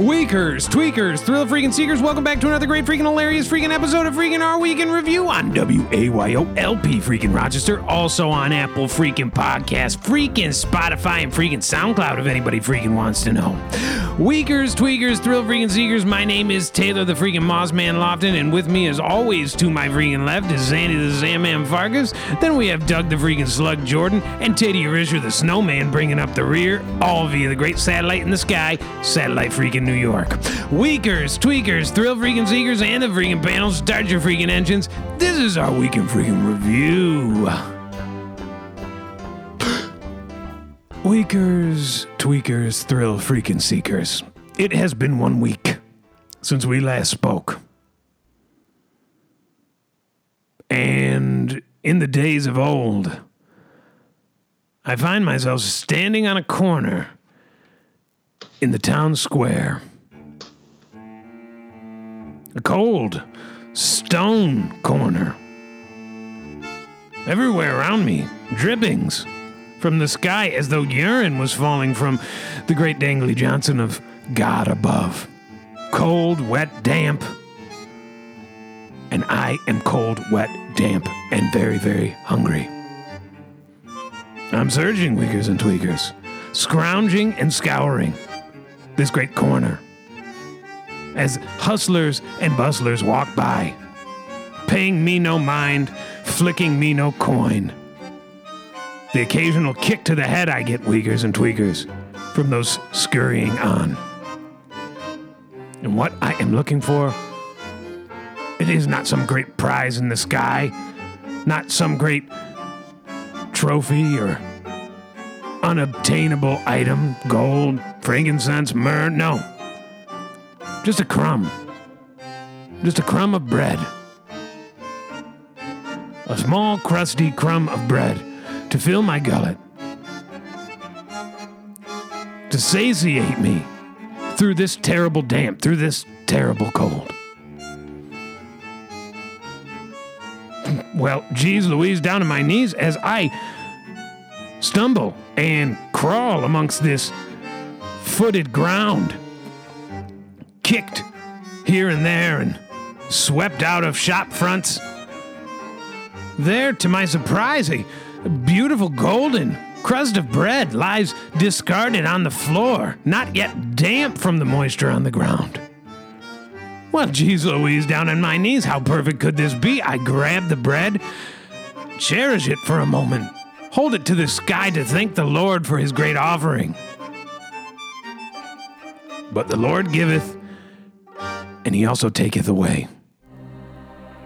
Weakers, tweakers, thrill freaking seekers, welcome back to another great freaking hilarious freaking episode of freaking Our Week in Review on WAYO LP freaking Rochester, also on Apple freaking Podcast, freaking Spotify, and freaking SoundCloud if anybody freaking wants to know. Weakers, tweakers, thrill freaking seekers, my name is Taylor the freaking Mossman Lofton, and with me as always to my freaking left is Zandy the Zandman Fargus, then we have Doug the freaking Slug Jordan, and Teddy Risher the Snowman bringing up the rear, all via the great satellite in the sky, Satellite freaking New York. Weakers, tweakers, thrill freaking seekers, and the freaking panels, start your freaking engines. This is our weekend freaking review. Weakers, tweakers, thrill freaking seekers. It has been one week since we last spoke. And in the days of old, I find myself standing on a corner in the town square. A cold stone corner. Everywhere around me, drippings from the sky as though urine was falling from the great Dangly Johnson of God above. Cold, wet, damp. And I am cold, wet, damp, and very, very hungry. I'm surging, weakers and tweakers, scrounging and scouring this great corner as hustlers and bustlers walk by, paying me no mind, flicking me no coin. The occasional kick to the head I get, weakers and tweakers, from those scurrying on. And what I am looking for, it is not some great prize in the sky, not some great trophy or unobtainable item, gold, frankincense, myrrh, no. Just a crumb. Just a crumb of bread. A small, crusty crumb of bread to fill my gullet. To satiate me through this terrible damp, through this terrible cold. Well, geez Louise, down to my knees as I stumble and crawl amongst this footed ground kicked here and there and swept out of shop fronts. There, to my surprise, a beautiful golden crust of bread lies discarded on the floor, not yet damp from the moisture on the ground. Well, geez Louise, down on my knees, how perfect could this be? I grab the bread, cherish it for a moment, hold it to the sky to thank the Lord for his great offering. But the Lord giveth, and he also taketh away.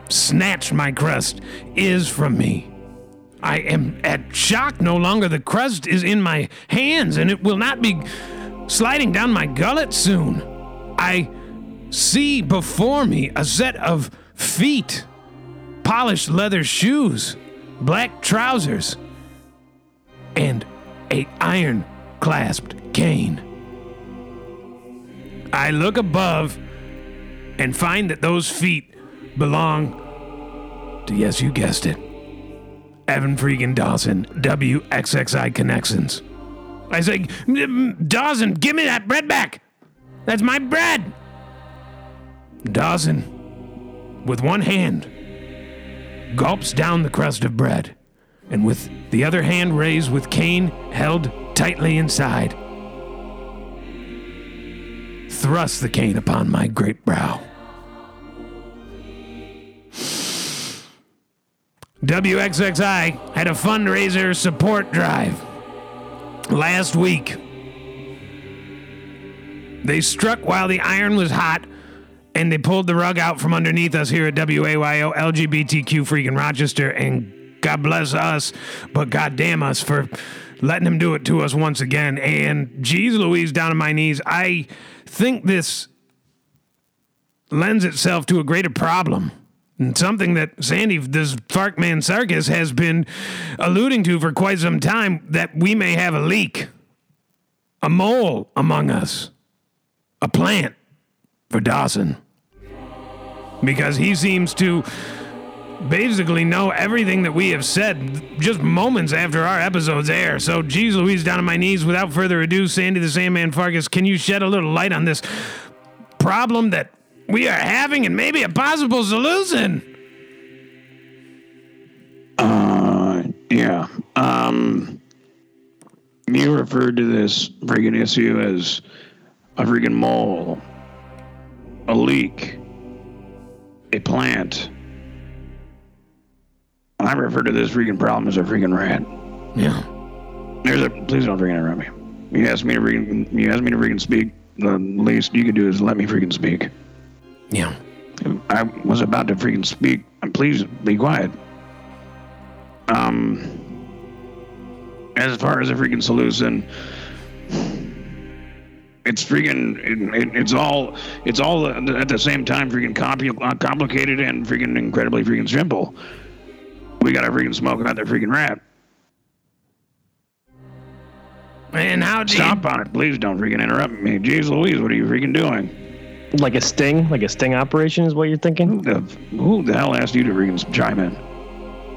Snatched my crust is from me. I am at shock no longer. The crust is in my hands, and it will not be sliding down my gullet soon. I see before me a set of feet, polished leather shoes, black trousers, and a iron clasped cane. I look above and find that those feet belong to, yes, you guessed it, Evan Freakin Dawson, WXXI Connections. I say, Dawson, give me that bread back. That's my bread. Dawson, with one hand, gulps down the crust of bread, and with the other hand raised with cane held tightly inside, thrusts the cane upon my great brow. WXXI had a fundraiser support drive last week. They struck while the iron was hot and they pulled the rug out from underneath us here at WAYO LGBTQ freaking Rochester. And God bless us, but God damn us for letting him do it to us once again. And geez Louise, down on my knees, I think this lends itself to a greater problem. And something that Sandy, this Farkman Sarkis, has been alluding to for quite some time that we may have a leak, a mole among us, a plant for Dawson. Because he seems to basically know everything that we have said just moments after our episodes air. So, geez Louise, down on my knees. Without further ado, Sandy the Sandman Fargus, can you shed a little light on this problem that we are having and maybe a possible solution. Uh, yeah. Um, you referred to this freaking issue as a freaking mole, a leak, a plant. I refer to this freaking problem as a freaking rat. Yeah. There's a. Please don't freaking interrupt me. You asked me to freaking. You asked me to freaking speak. The least you could do is let me freaking speak. Yeah. I was about to freaking speak. Please be quiet. Um. As far as a freaking solution, it's freaking. It, it, it's all. It's all at the same time freaking compli- uh, complicated and freaking incredibly freaking simple. We gotta freaking smoke out that freaking rat. And how do Stop on it, please. Don't freaking interrupt me. Jeez Louise, what are you freaking doing? Like a sting, like a sting operation is what you're thinking. The, who the hell asked you to freaking chime in?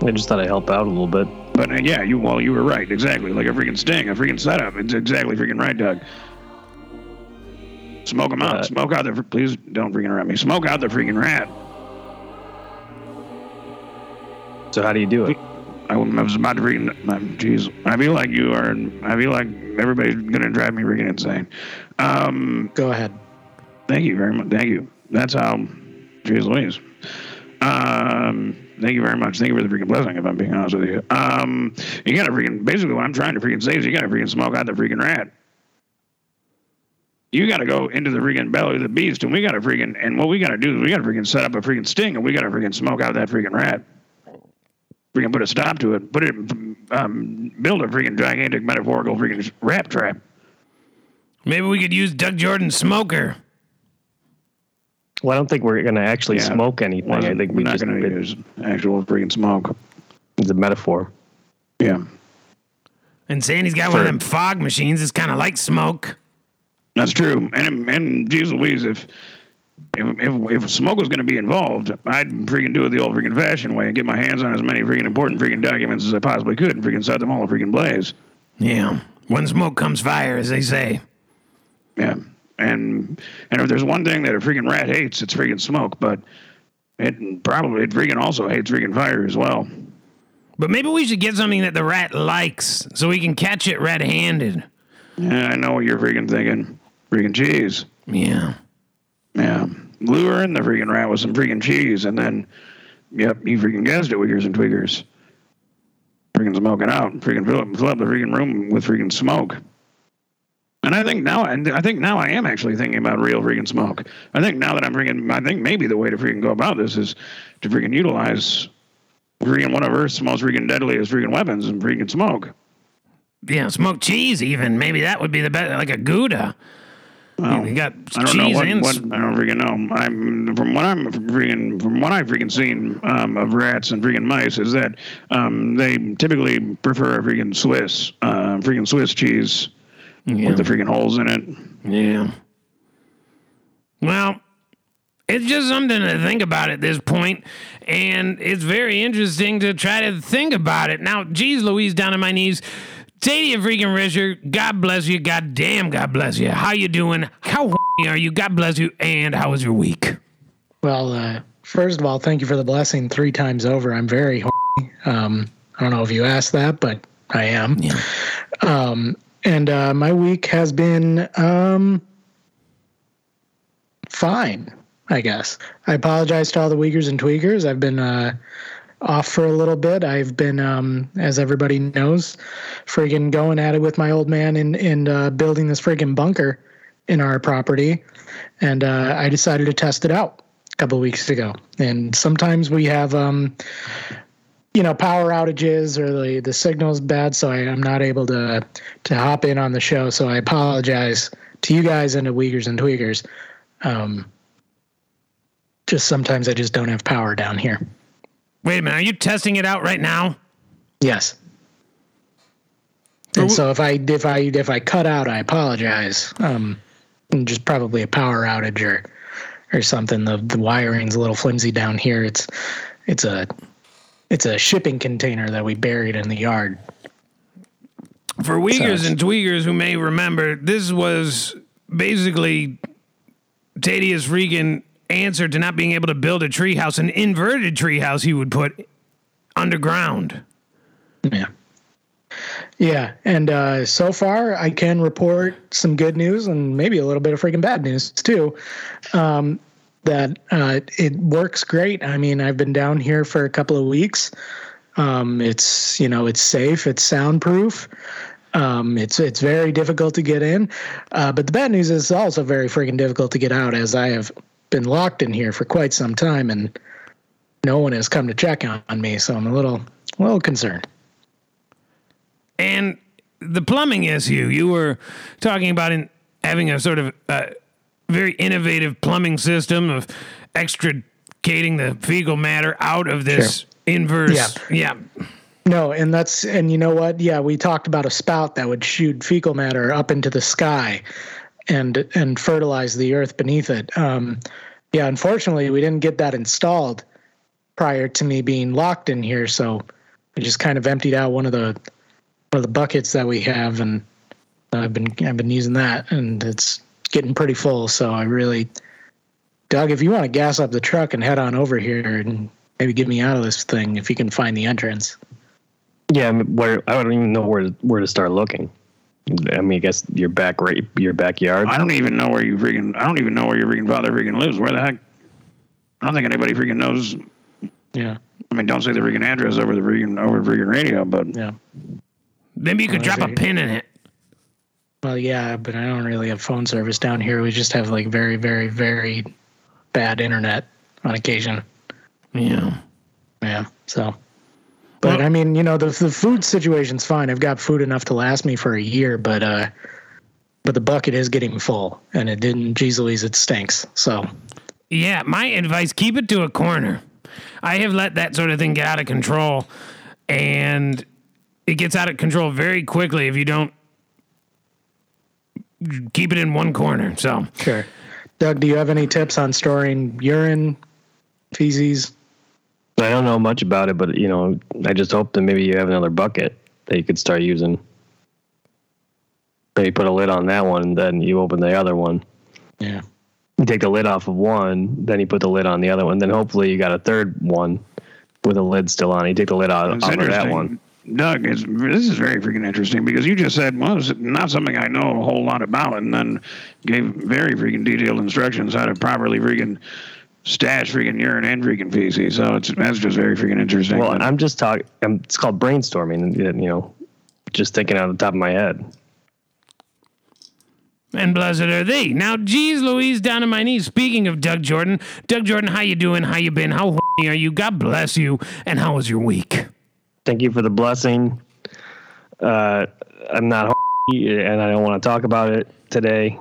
I just thought I'd help out a little bit. But uh, yeah, you well, you were right, exactly. Like a freaking sting, a freaking setup. It's exactly freaking right, Doug. Smoke them out. Uh, Smoke out the. Please don't freaking interrupt me. Smoke out the freaking rat. So how do you do it? I was about to freaking. um, Jeez, I feel like you are. I feel like everybody's gonna drive me freaking insane. Um, Go ahead. Thank you very much. Thank you. That's how. Jeez Louise. Um, thank you very much. Thank you for the freaking blessing. If I'm being honest with you, um, you gotta freaking. Basically, what I'm trying to freaking say is you gotta freaking smoke out the freaking rat. You gotta go into the freaking belly of the beast, and we gotta freaking. And what we gotta do is we gotta freaking set up a freaking sting, and we gotta freaking smoke out that freaking rat. Freaking put a stop to it. Put it. Um, build a freaking gigantic metaphorical freaking rap trap. maybe we could use Doug Jordan's smoker? Well, I don't think we're gonna actually Yeah. smoke anything. I think we're we not just gonna use actual freaking smoke. it's a metaphor. Yeah. And saying he's got one of them fog machines It's kind of like smoke. That's true. And and geez Louise, if if if, if smoke was going to be involved, I'd freaking do it the old freaking fashioned way and get my hands on as many freaking important freaking documents as I possibly could and freaking set them all a freaking blaze. Yeah. When smoke comes fire, as they say. Yeah. And and if there's one thing that a freaking rat hates, it's freaking smoke. But it probably it freaking also hates freaking fire as well. But maybe we should get something that the rat likes so we can catch it red handed. Yeah, I know what you're freaking thinking. Freaking cheese. Yeah. Yeah. Lure in the freaking rat with some freaking cheese, and then, yep, you freaking guessed it, wiggers and twiggers. Freaking smoking out. Freaking fill up, fill up the freaking room with freaking smoke. And I think now, and I think now I am actually thinking about real freaking smoke. I think now that I'm freaking, I think maybe the way to freaking go about this is to freaking utilize freaking one of Earth's most freaking deadliest freaking weapons and freaking smoke. Yeah, smoked cheese, even. Maybe that would be the best, like a Gouda. Well, got I don't know what, what I don't freaking know. I'm from what I'm freaking from what I've freaking seen um, of rats and freaking mice is that um, they typically prefer a freaking Swiss, uh, freaking Swiss cheese Yeah. with the freaking holes in it. Yeah. Well, it's just something to think about at this point, and it's very interesting to try to think about it. Now, geez, Louise, down on my knees. Say to freaking Richard, God bless you. God damn, God bless you. How you doing? How are you? God bless you. And how was your week? Well, uh, first of all, thank you for the blessing three times over. I'm very horny. Um, I don't know if you asked that, but I am. Yeah. Um, and uh, my week has been um, fine, I guess. I apologize to all the Weakers and Tweakers. I've been uh, off for a little bit. I've been, um, as everybody knows, friggin' going at it with my old man and and uh, building this friggin' bunker in our property, and uh, I decided to test it out a couple weeks ago. And sometimes we have, um, you know, power outages or the the signal's bad, so I, I'm not able to to hop in on the show. So I apologize to you guys and to Weakers and Tweakers. Um, just sometimes I just don't have power down here. Wait a minute. Are you testing it out right now? Yes. And so if I if I if I cut out, I apologize. Um, just probably a power outage or or something. The the wiring's a little flimsy down here. It's it's a it's a shipping container that we buried in the yard. For Weakers Sounds- and Tweakers who may remember, this was basically Tadia's freaking answer to not being able to build a treehouse, an inverted treehouse he would put underground. Yeah. Yeah, and uh, so far I can report some good news and maybe a little bit of freaking bad news too. Um, that uh, it works great. I mean, I've been down here for a couple of weeks. Um, it's you know it's safe, it's soundproof. Um, it's it's very difficult to get in, uh, but the bad news is it's also very freaking difficult to get out, as I have been locked in here for quite some time, and no one has come to check on, me. So I'm a little a little concerned. And the plumbing issue, you were talking about in having a sort of uh, very innovative plumbing system of extricating the fecal matter out of this inverse. Yeah. No, and that's and you know what? Yeah, we talked about a spout that would shoot fecal matter up into the sky and and fertilize the earth beneath it. Um, yeah, unfortunately, we didn't get that installed prior to me being locked in here, so I just kind of emptied out one of the one of the buckets that we have, and I've been I've been using that, and it's getting pretty full. So I really, Doug, if you want to gas up the truck and head on over here and maybe get me out of this thing, if you can find the entrance. Yeah, where I don't even know where where to start looking. I mean, I guess your back right, your backyard. I don't even know where you freaking. I don't even know where your freaking father freaking lives. Where the heck? I don't think anybody freaking knows. Yeah, I mean, don't say the freaking address over the freaking over the freaking radio, but yeah. Maybe you could drop a pin in it. Well, yeah, but I don't really have phone service down here. We just have like very, very, very bad internet on occasion. Yeah. Yeah. So, but Well- I mean, you know, the the food situation's fine. I've got food enough to last me for a year, but uh, but the bucket is getting full, and it didn't. Geez Louise, it stinks. So, Yeah, my advice keep it to a corner. I have let that sort of thing get out of control, and it gets out of control very quickly if you don't keep it in one corner. So, sure. Doug, do you have any tips on storing urine, feces? I don't know much about it, but you know, I just hope that maybe you have another bucket that you could start using. Maybe put a lid on that one, and then you open the other one. Yeah. You take the lid off of one, then you put the lid on the other one. Then hopefully you got a third one with a lid still on. You take the lid out off of that interesting. one. Doug, it's, this is very freaking interesting because you just said, well, it's not something I know a whole lot about, and then gave very freaking detailed instructions how to properly freaking stash freaking urine and freaking feces. So it's that's just very freaking interesting. Well, I'm just talking. It's called brainstorming. You know, just thinking out of the top of my head. and blessed are thee. Now, geez, Louise, down on my knees. Speaking of Doug Jordan, Doug Jordan, how you doing? How you been? How horny are you? God bless you. And how was your week? Thank you for the blessing. Uh, I'm not and I don't want to talk about it today.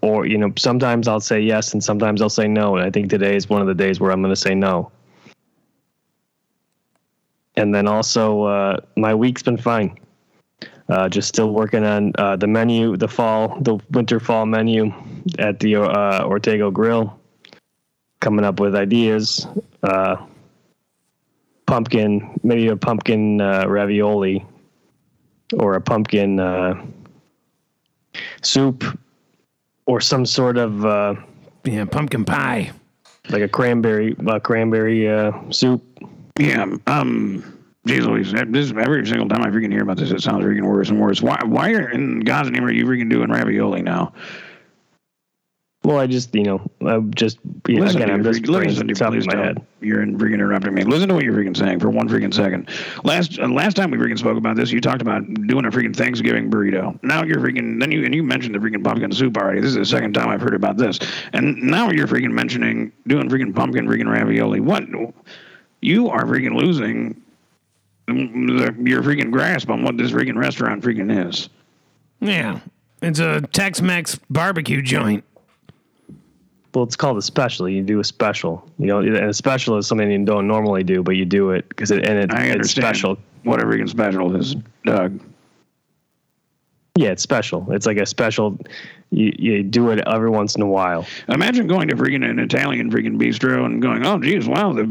Or you know, sometimes I'll say yes, and sometimes I'll say no. And I think today is one of the days where I'm going to say no. And then also, uh, my week's been fine. Uh, just still working on uh, the menu, the fall, the winter fall menu at the uh, Ortego Grill. Coming up with ideas. Uh, pumpkin, maybe a pumpkin uh, ravioli or a pumpkin uh, soup or some sort of uh, Yeah, pumpkin pie. like a cranberry uh, cranberry uh, soup. yeah, um, geez Louise, this every single time I freaking hear about this, it sounds freaking worse and worse. Why, why are, in God's name are you freaking doing ravioli now? Well, I just you know I just yeah, Listen again to I'm just freaking- listen to top please of my don't. head. You're in freaking interrupting me. Listen to what you're freaking saying for one freaking second. Last uh, last time we freaking spoke about this, you talked about doing a freaking Thanksgiving burrito. Now you're freaking then you and you mentioned the freaking pumpkin soup already. This is the second time I've heard about this, and now you're freaking mentioning doing freaking pumpkin freaking ravioli. What? You are freaking losing the, your freaking grasp on what this freaking restaurant freaking is. Yeah, it's a Tex-Mex barbecue joint. Well, it's called a special. You do a special. You know, and a special is something you don't normally do, but you do it because it and it, I it's special. What a freaking special is, Doug. Yeah, it's special. It's like a special. You you do it every once in a while. Imagine going to freaking an Italian freaking bistro and going, oh, geez, wow, the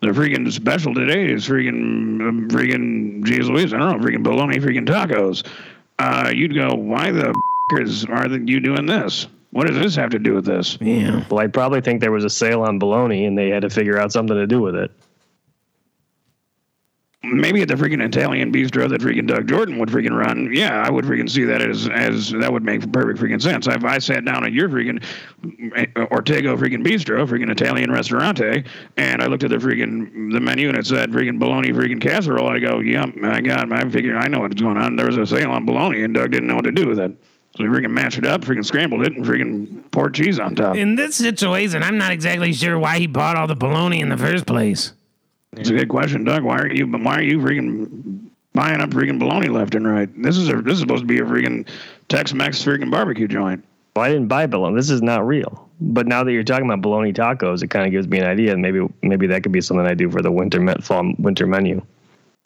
the freaking special today is freaking um, freaking, geez Louise, I don't know, freaking bologna freaking tacos. Uh, you'd go, why the is are the, you doing this? What does this have to do with this? Yeah. Well, I probably think there was a sale on bologna, and they had to figure out something to do with it. maybe at the freaking Italian bistro that freaking Doug Jordan would freaking run, yeah, I would freaking see that as as that would make perfect freaking sense. If I sat down at your freaking eh, Ortego freaking bistro, freaking Italian restaurante, and I looked at the freaking the menu and it said freaking bologna freaking casserole, I go, yeah, I got, I figure I know what's going on. There was a sale on bologna, and Doug didn't know what to do with it. So we freaking mashed it up, freaking scrambled it, and freaking poured cheese on top. In this situation, I'm not exactly sure why he bought all the bologna in the first place. It's a good question, Doug. Why are you why are you freaking buying up freaking bologna left and right? This is a this is supposed to be a freaking Tex-Mex freaking barbecue joint. Well, I didn't buy bologna. This is not real. But now that you're talking about bologna tacos, it kind of gives me an idea. Maybe maybe that could be something I do for the winter met fall winter menu.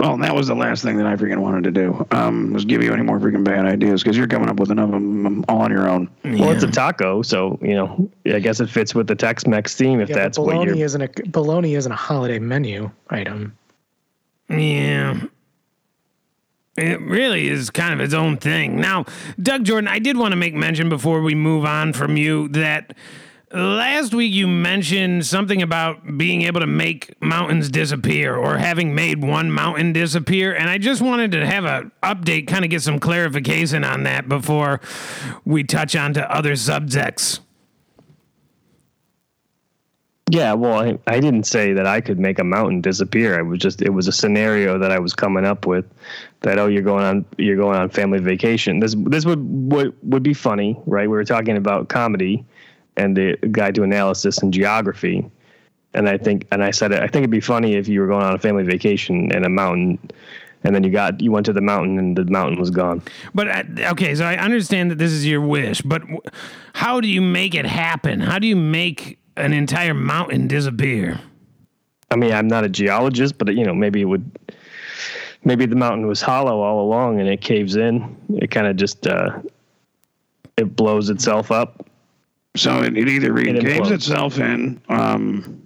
Well, and that was the last thing that I freaking wanted to do. Um, was give you any more freaking bad ideas because you're coming up with enough of them all on your own. Well, it's a taco, so you know, I guess it fits with the Tex-Mex theme if Yeah, that's but what you're. isn't a bologna isn't a holiday menu item. Yeah. It really is kind of its own thing. Now, Doug Jordan, I did want to make mention before we move on from you that last week you mentioned something about being able to make mountains disappear or having made one mountain disappear. And I just wanted to have a update, kind of get some clarification on that before we touch on to other subjects. Yeah, well, I, I didn't say that I could make a mountain disappear. I was just it was a scenario that I was coming up with that oh you're going on you're going on family vacation. This this would would, would be funny, right? We were talking about comedy and the guy do analysis and geography. And I think and I said I think it'd be funny if you were going on a family vacation in a mountain and then you got you went to the mountain and the mountain was gone. But uh, okay, so I understand that this is your wish, but how do you make it happen? How do you make an entire mountain disappear? I mean, I'm not a geologist, but you know, maybe it would. Maybe the mountain was hollow all along, and it caves in. It kind of just uh, it blows itself up. So it, it either It recaves itself in, um,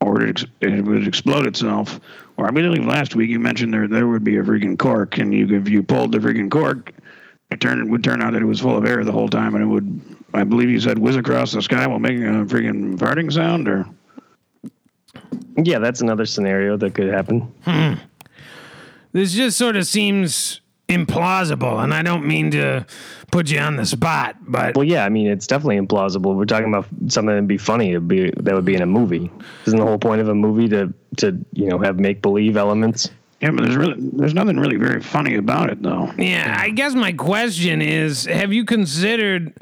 or it, ex- it would explode itself. Or I believe last week you mentioned there there would be a freaking cork, and you if you pulled the freaking cork, it turned it would turn out that it was full of air the whole time, and it would. I believe you said whiz across the sky while making a freaking farting sound, or Yeah, that's another scenario that could happen. This just sort of seems implausible, and I don't mean to put you on the spot, but Well, yeah, I mean, it's definitely implausible. We're talking about something that'd be funny. It'd be that would be in a movie. Isn't the whole point of a movie to to you know have make believe elements? yeah, but there's really there's nothing really very funny about it though. yeah, I guess my question is have you considered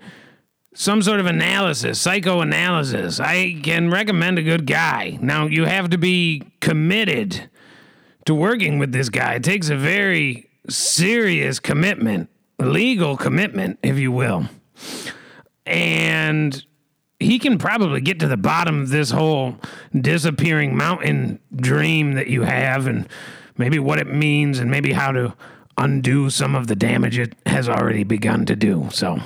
some sort of analysis, psychoanalysis? I can recommend a good guy. Now, you have to be committed to working with this guy. It takes a very serious commitment, legal commitment, if you will. And he can probably get to the bottom of this whole disappearing mountain dream that you have and maybe what it means and maybe how to undo some of the damage it has already begun to do. So,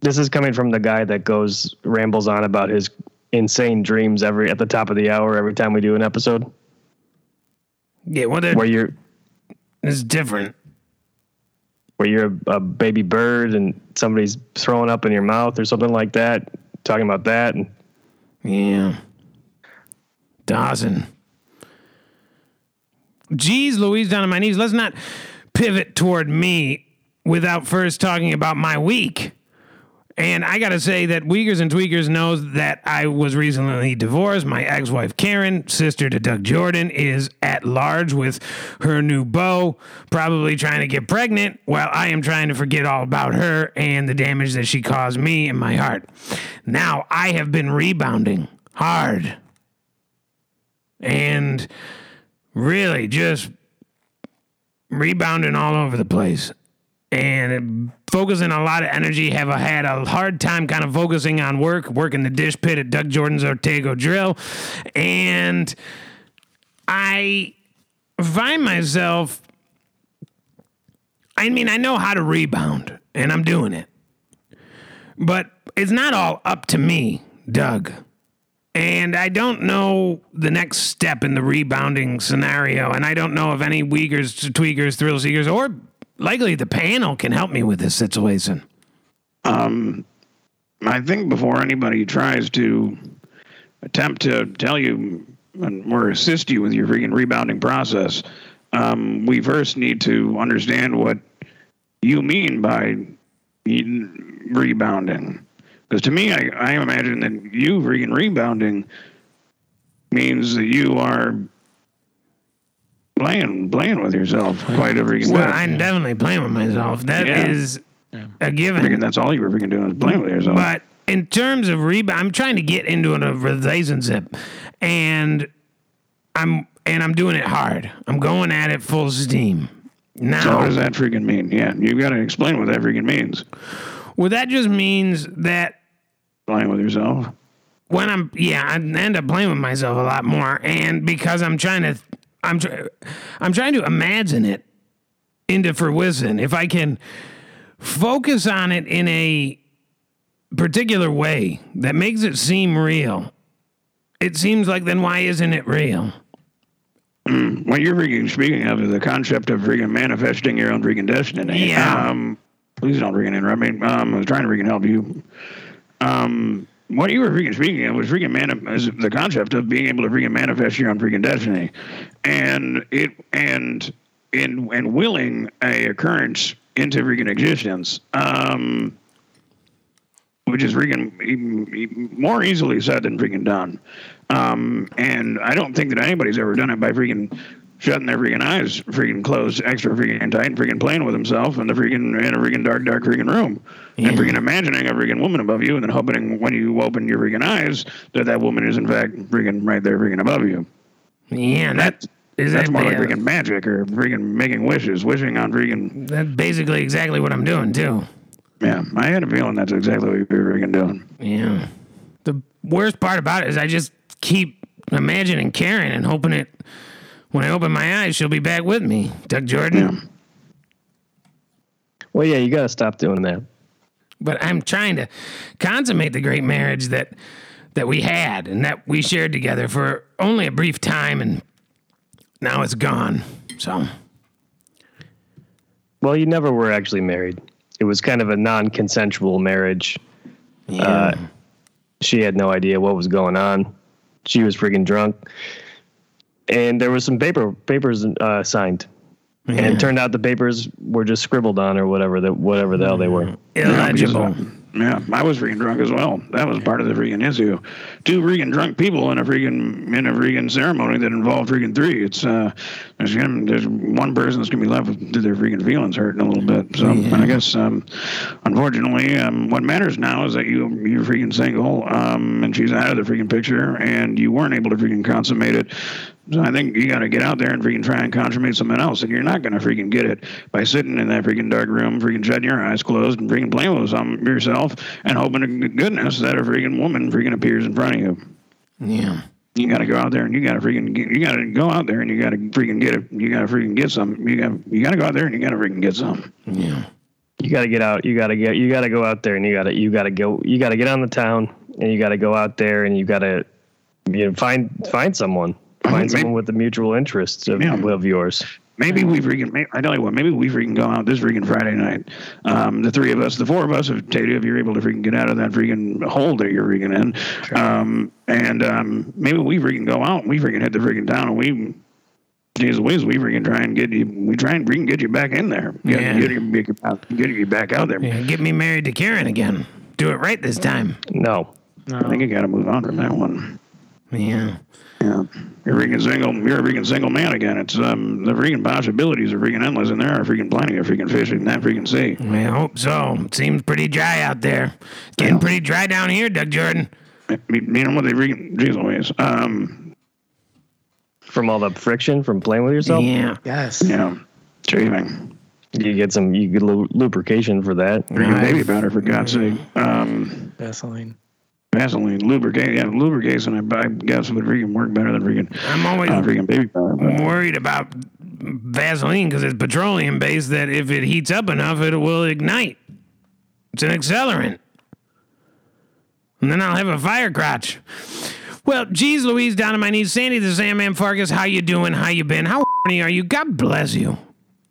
This is coming from the guy that goes rambles on about his insane dreams every at the top of the hour every time we do an episode yeah, well, where you're is different. where you're a, a baby bird and somebody's throwing up in your mouth or something like that, talking about that. And Yeah. Dawson. Geez, Louise, down on my knees. Let's not pivot toward me without first talking about my week. And I got to say that Weakers and Tweakers knows that I was recently divorced. My ex wife, Karen, sister to Doug Jordan, is at large with her new beau, probably trying to get pregnant, while I am trying to forget all about her and the damage that she caused me and my heart. Now, I have been rebounding hard and really just rebounding all over the place and focusing a lot of energy. Have had a hard time kind of focusing on work, working the dish pit at Doug Jordan's Ortego Grill, and I find myself. I mean, I know how to rebound, and I'm doing it, but it's not all up to me, Doug. And I don't know the next step in the rebounding scenario. And I don't know if any Weakers, Tweakers, Thrill Seekers, or likely the panel can help me with this situation. Um, I think before anybody tries to attempt to tell you or assist you with your freaking rebounding process, um, we first need to understand what you mean by rebounding. Because to me, I, I imagine that you freaking rebounding means that you are playing playing with yourself quite a freaking Well, bit. I'm definitely playing with myself. That is Yeah. a given. Freaking that's all you were freaking doing is playing with yourself. But in terms of rebound, I'm trying to get into a relationship, and I'm and I'm doing it hard. I'm going at it full steam. Now, so what does that freaking mean? Yeah, you got to explain what that freaking means. well, that just means that Playing with yourself. when I'm yeah, I end up playing with myself a lot more, and because I'm trying to, I'm I'm trying to imagine it into fruition. If I can focus on it in a particular way that makes it seem real, it seems like then why isn't it real? What you're freaking speaking of is the concept of freaking manifesting your own freaking destiny. Yeah. Um, please don't freaking interrupt me. Um, I was trying to freaking help you. Um, what you were freaking speaking of was freaking mani- is the concept of being able to freaking manifest your own freaking destiny, and it and in and willing a occurrence into freaking existence. Um, which is freaking more easily said than freaking done. Um, and I don't think that anybody's ever done it by freaking shutting their freaking eyes, freaking closed, extra freaking tight, and freaking playing with himself in the freaking in a freaking dark, dark freaking room, and freaking imagining a freaking woman above you, and then hoping when you open your freaking eyes that that woman is in fact freaking right there, freaking above you. Yeah, that is That's that, more like yeah, freaking magic or freaking making wishes, wishing on freaking. that's basically exactly what I'm doing too. Yeah, I had a feeling that's exactly what you're freaking doing. Yeah. The worst part about it is I just keep imagining Karen and hoping it when I open my eyes she'll be back with me. Doug Jordan. Well, yeah, you got to stop doing that. But I'm trying to consummate the great marriage that that we had and that we shared together for only a brief time and now it's gone. So Well, you never were actually married. It was kind of a non-consensual marriage. yeah. Uh, She had no idea what was going on. She was freaking drunk, and there was some paper papers uh, signed, and it turned out the papers were just scribbled on or whatever the whatever the hell they were. Yeah, illegible. Yeah, I was freaking drunk as well. That was part of the freaking issue. Two freaking drunk people in a freaking in a freaking ceremony that involved freaking three. It's uh, there's gonna, there's one person that's gonna be left with their freaking feelings hurting a little bit. So I guess um, unfortunately, um, what matters now is that you you're freaking single, um, and she's out of the freaking picture, and you weren't able to freaking consummate it. So I think you got to get out there and freaking try and consummate something else. And you're not going to freaking get it by sitting in that freaking dark room, freaking shutting your eyes closed and freaking playing with some yourself and hoping to goodness that a freaking woman freaking appears in front of you. yeah. You got to go out there and you got to freaking get, you got to go out there and you got to freaking get it. You got to freaking get some. You got you got to go out there and you got to freaking get some. Yeah. You got to get out. You got to get. You got to go out there, and you got to. You got to go. You got to get on the town, and you got to go out there, and you got to, you know, find find someone, find Maybe- someone with the mutual interests of, Yeah. of yours. Maybe we freaking. may- I tell you what. Maybe we freaking go out this freaking Friday night. Um, the three of us, the four of us, if Tatum, if you're able to freaking get out of that freaking hole that you're freaking in, um, and um, maybe we freaking go out and we freaking hit the freaking town and we. Jeez Louise, we freaking try and get you. We try and freaking get you back in there. Get, Yeah. get, you, get, you, get you back out there. Yeah. Get me married to Karen again. Do it right this time. No, I think you got to move on from that one. Yeah. Yeah, you're a freaking single. You're a freaking single man again. It's um the freaking possibilities are freaking endless, and there are freaking plenty of freaking fish in that freaking sea. I hope so. It seems pretty dry out there. It's getting Yeah. pretty dry down here, Doug Jordan. You know what they freaking jeez Louise. Um, from all the friction from playing with yourself, Yeah. Yes. yeah, shaving, you get some. You get lu- lubrication for that. freaking Right. baby powder for God's sake. Um, Vaseline. Vaseline, lubricate, yeah, lubrication. I, I guess would freaking work better than freaking I'm always uh, freaking baby powder. but- worried about Vaseline because it's petroleum based that if it heats up enough, it will ignite. It's an accelerant. And then I'll have a fire crotch. Well, geez Louise, down on my knees. Sandy the Sandman Farkas, how you doing? How you been? How horny are you? God bless you.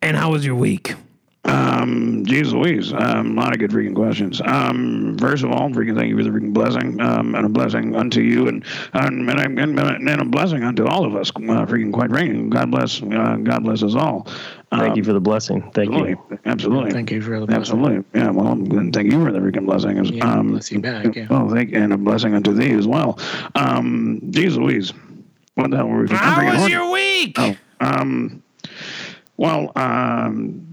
And how was your week? Um, Um, Jesus Louise, um, a lot of good freaking questions. Um, first of all, freaking thank you for the freaking blessing, um, and a blessing unto you, and um, and, and, and, and a blessing unto all of us. Uh, freaking quite frankly, God bless, uh, God bless us all. Thank Um, you for the blessing. Thank you. Absolutely, absolutely. Thank you for the blessing. Absolutely. Yeah. Well, then thank you for the freaking blessing. As, Yeah, um, bless you back, yeah. Oh, thank and a blessing unto thee as well. Um, Jesus Louise, what the hell were we? I'm How freaking was your week? Oh, um, well, um,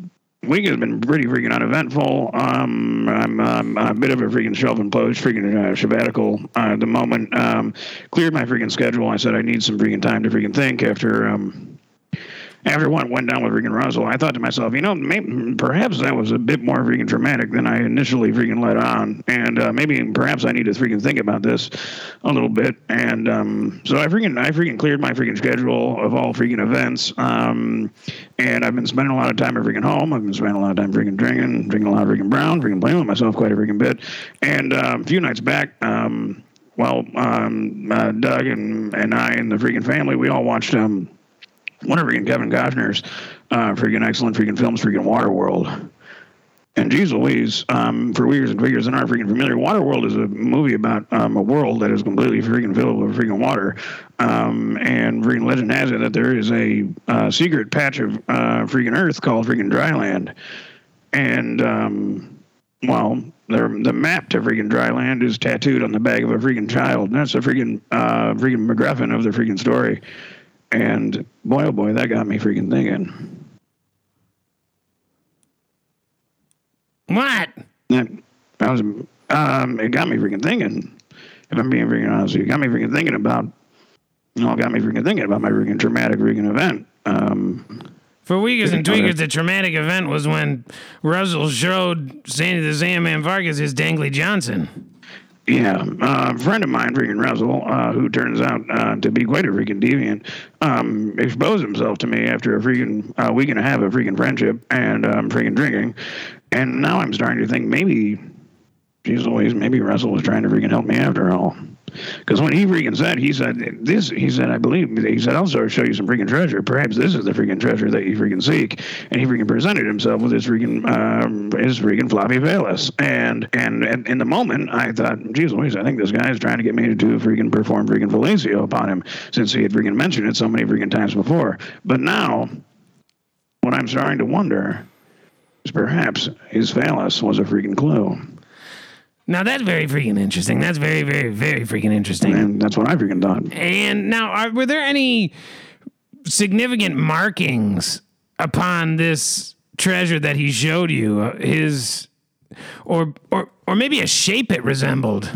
week has been pretty freaking uneventful. Um, I'm um, a bit of a freaking self-imposed freaking uh, sabbatical uh, at the moment. Um, cleared my freaking schedule. I said I need some freaking time to freaking think after. Um, after what went down with freaking Russell, I thought to myself, you know, maybe, perhaps that was a bit more freaking dramatic than I initially freaking let on, and uh, maybe perhaps I need to freaking think about this a little bit. And um, so I freaking I freaking cleared my freaking schedule of all freaking events, um, and I've been spending a lot of time at freaking home. I've been spending a lot of time freaking drinking, drinking a lot of freaking brown, freaking playing with myself quite a freaking bit. And um, a few nights back. Um, well, um, uh, Doug and, and I and the freaking family, we all watched um, one of freaking Kevin Costner's uh, freaking excellent freaking films, freaking Waterworld. And geez Louise, um, for Weakers and Figures that aren't freaking familiar, Waterworld is a movie about um, a world that is completely freaking filled with freaking water. Um, and freaking legend has it that there is a uh, secret patch of uh, freaking Earth called freaking Dryland. And, um, well, the, the map to freaking Dryland is tattooed on the back of a freaking child. And that's the freaking, uh, freaking MacGuffin of the freaking story. And boy, oh boy, that got me freaking thinking. What? That I was, um, it got me freaking thinking. If I'm being freaking honest, with you, it got me freaking thinking about, you know, it got me freaking thinking about my freaking traumatic freaking event. Um, For Weakers and. Tweakers, the traumatic event was when Russell showed Sandy the Sandman Vargas his dangly Johnson. Yeah, uh, a friend of mine, freaking Russell, uh, who turns out uh, to be quite a freaking deviant, um, exposed himself to me after a freaking uh, week and a half of freaking friendship and um, freaking drinking. And now I'm starting to think maybe, geez Louise, maybe Russell was trying to freaking help me after all. Because when he freaking said, he said this, he said, I believe, he said, I'll show you some freaking treasure. Perhaps this is the freaking treasure that you freaking seek. And he freaking presented himself with his freaking, um, his freaking floppy phallus. And, and, and in the moment, I thought, geez Louise, I think this guy is trying to get me to do freaking perform freaking fellatio upon him since he had freaking mentioned it so many freaking times before. But now, what I'm starting to wonder is perhaps his phallus was a freaking clue. Now that's very freaking interesting. That's very, very, very freaking interesting. And that's what I freaking thought. And now, are, were there any significant markings upon this treasure that he showed you? His, or or or maybe a shape it resembled.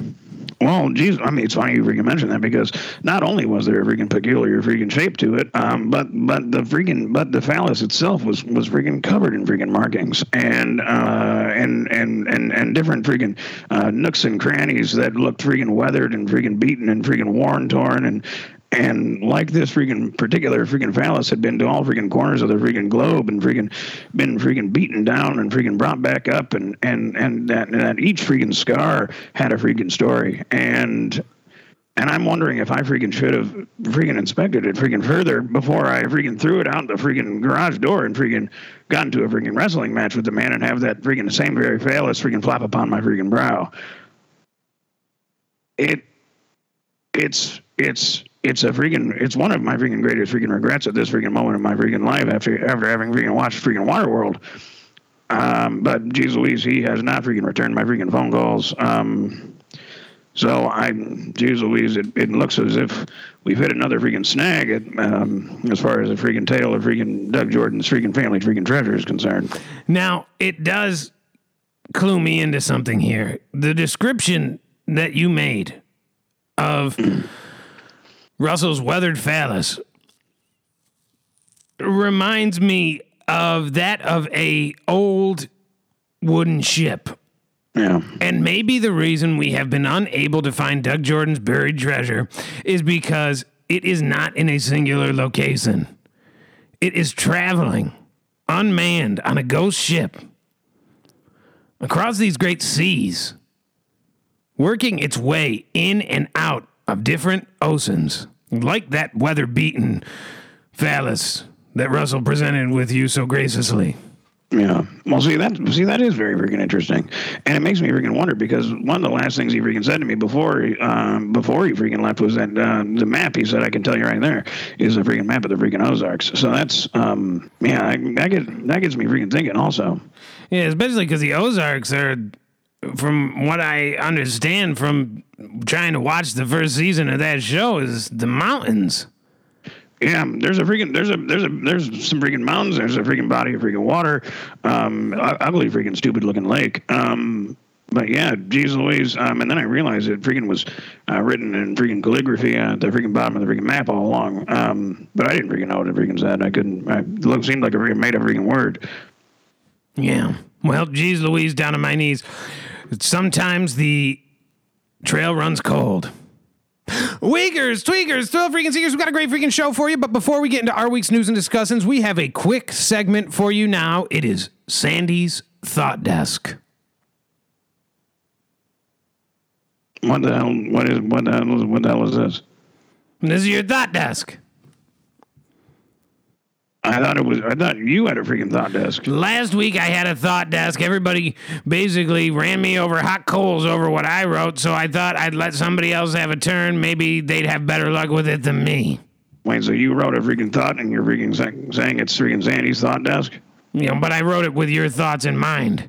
Well, geez, I mean, it's funny you freaking mention that because not only was there a freaking peculiar freaking shape to it, um, but but the freaking but the phallus itself was was freaking covered in freaking markings and uh, and and and and different freaking uh, nooks and crannies that looked freaking weathered and freaking beaten and freaking worn, torn and. And like this freaking particular freaking phallus had been to all freaking corners of the freaking globe and freaking been freaking beaten down and freaking brought back up and and and that, and that each freaking scar had a freaking story and and I'm wondering if I freaking should have freaking inspected it freaking further before I freaking threw it out the freaking garage door and freaking got into a freaking wrestling match with the man and have that freaking same very phallus freaking flop upon my freaking brow. It it's it's it's a freaking it's one of my freaking greatest freaking regrets at this freaking moment in my freaking life after after having freaking watched freaking Waterworld. Um, but geez Louise, he has not freaking returned my freaking phone calls. Um, so I, geez Louise, it, it looks as if we've hit another freaking snag at, um, as far as the freaking tale of freaking Doug Jordan's freaking family freaking treasure is concerned. Now it does clue me into something here. The description that you made of Russell's weathered phallus reminds me of that of a old wooden ship. Yeah. And maybe the reason we have been unable to find Doug Jordan's buried treasure is because it is not in a singular location. It is traveling unmanned on a ghost ship across these great seas, working its way in and out of different oceans, like that weather beaten phallus that Russell presented with you so graciously. Yeah. Well, see that see that is very freaking interesting, and it makes me freaking wonder because one of the last things he freaking said to me before he, um, before he freaking left was that uh, the map he said I can tell you right there is a freaking map of the freaking Ozarks. So that's um, yeah, I, that gets that gets me freaking thinking also. Yeah, especially because the Ozarks are, from what I understand from trying to watch the first season of that show, is the mountains. Yeah, there's a freaking there's a there's a there's some freaking mountains. There's a freaking body of freaking water. Um, ugly freaking stupid looking lake. Um, but yeah, geez Louise. Um, and then I realized it freaking was uh, written in freaking calligraphy at the freaking bottom of the freaking map all along. Um, but I didn't freaking know what it freaking said. I couldn't. I, it looked, seemed like a freaking made a freaking word. Yeah. Well, geez Louise, down on my knees. Sometimes the trail runs cold. Weakers, tweakers, thrill freaking seekers, we've got a great freaking show for you. But before we get into our week's news and discussions, we have a quick segment for you now. It is Sandy's Thought Desk. What the hell? What is what the hell? What the hell is this? This is your thought desk. I thought it was. I thought you had a freaking thought desk. Last week I had a thought desk. Everybody basically ran me over hot coals over what I wrote, so I thought I'd let somebody else have a turn. Maybe they'd have better luck with it than me. Wait, so you wrote a freaking thought and you're freaking saying it's freaking Sandy's thought desk? You know, but I wrote it with your thoughts in mind.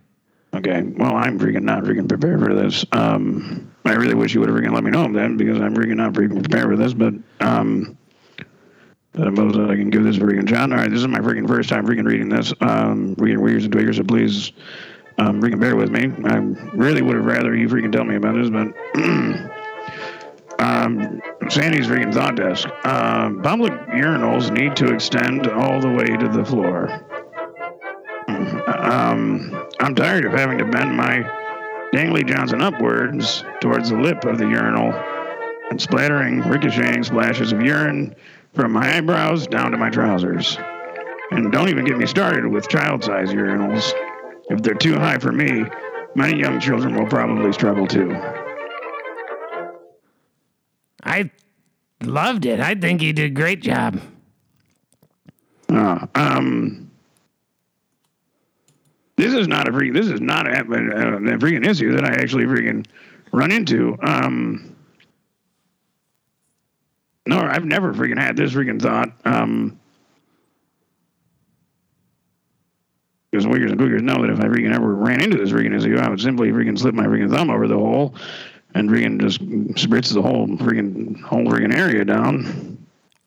Okay, well, I'm freaking not freaking prepared for this. Um, I really wish you would have freaking let me know then because I'm freaking not freaking prepared for this, but um, I suppose I can give this a freaking shot. All right, this is my freaking first time freaking reading this. Um, reading Weirds and Twiggers, so please um, freaking bear with me. I really would have rather you freaking tell me about this, but um, Sandy's freaking thought desk. Um, public urinals need to extend all the way to the floor. Um, I'm tired of having to bend my dangly Johnson upwards towards the lip of the urinal and splattering, ricocheting splashes of urine from my eyebrows down to my trousers. And don't even get me started with child sized urinals. If they're too high for me, many young children will probably struggle too. I loved it. I think he did a great job. Uh, um, this is not a freaking, this is not a, a, a freaking issue that I actually freaking run into. Um, no, I've never freaking had this freaking thought. Um, because wiggers and boogers know that if I freaking ever ran into this freaking issue, I would simply freaking slip my freaking thumb over the hole and freaking just spritz the whole freaking whole freaking area down.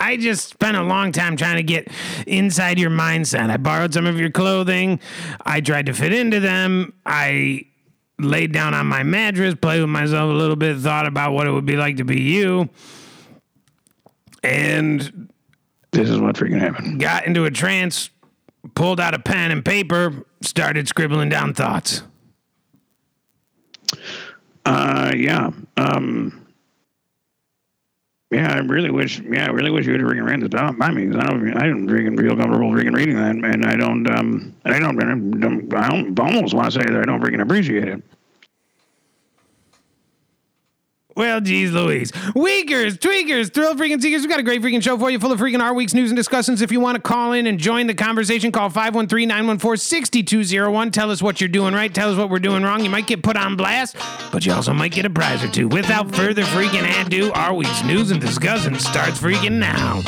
I just spent a long time trying to get inside your mindset. I borrowed some of your clothing. I tried to fit into them. I laid down on my mattress, played with myself a little bit, thought about what it would be like to be you. And this is what freaking happened. Got into a trance, pulled out a pen and paper, started scribbling down thoughts. Uh, yeah. Um, yeah, I really wish. Yeah, I really wish you would have freaking ran this down by me. Cause I don't. I don't freaking feel comfortable freaking reading that, and I don't. Um, I don't. I don't. I don't almost want to say that I don't freaking appreciate it. Well, geez Louise. Weakers, tweakers, thrill freaking seekers, we've got a great freaking show for you full of freaking our week's news and discussions. If you want to call in and join the conversation, call 513 914 6201. Tell us what you're doing right. Tell us what we're doing wrong. You might get put on blast, but you also might get a prize or two. Without further freaking ado, our week's news and discussions starts freaking now.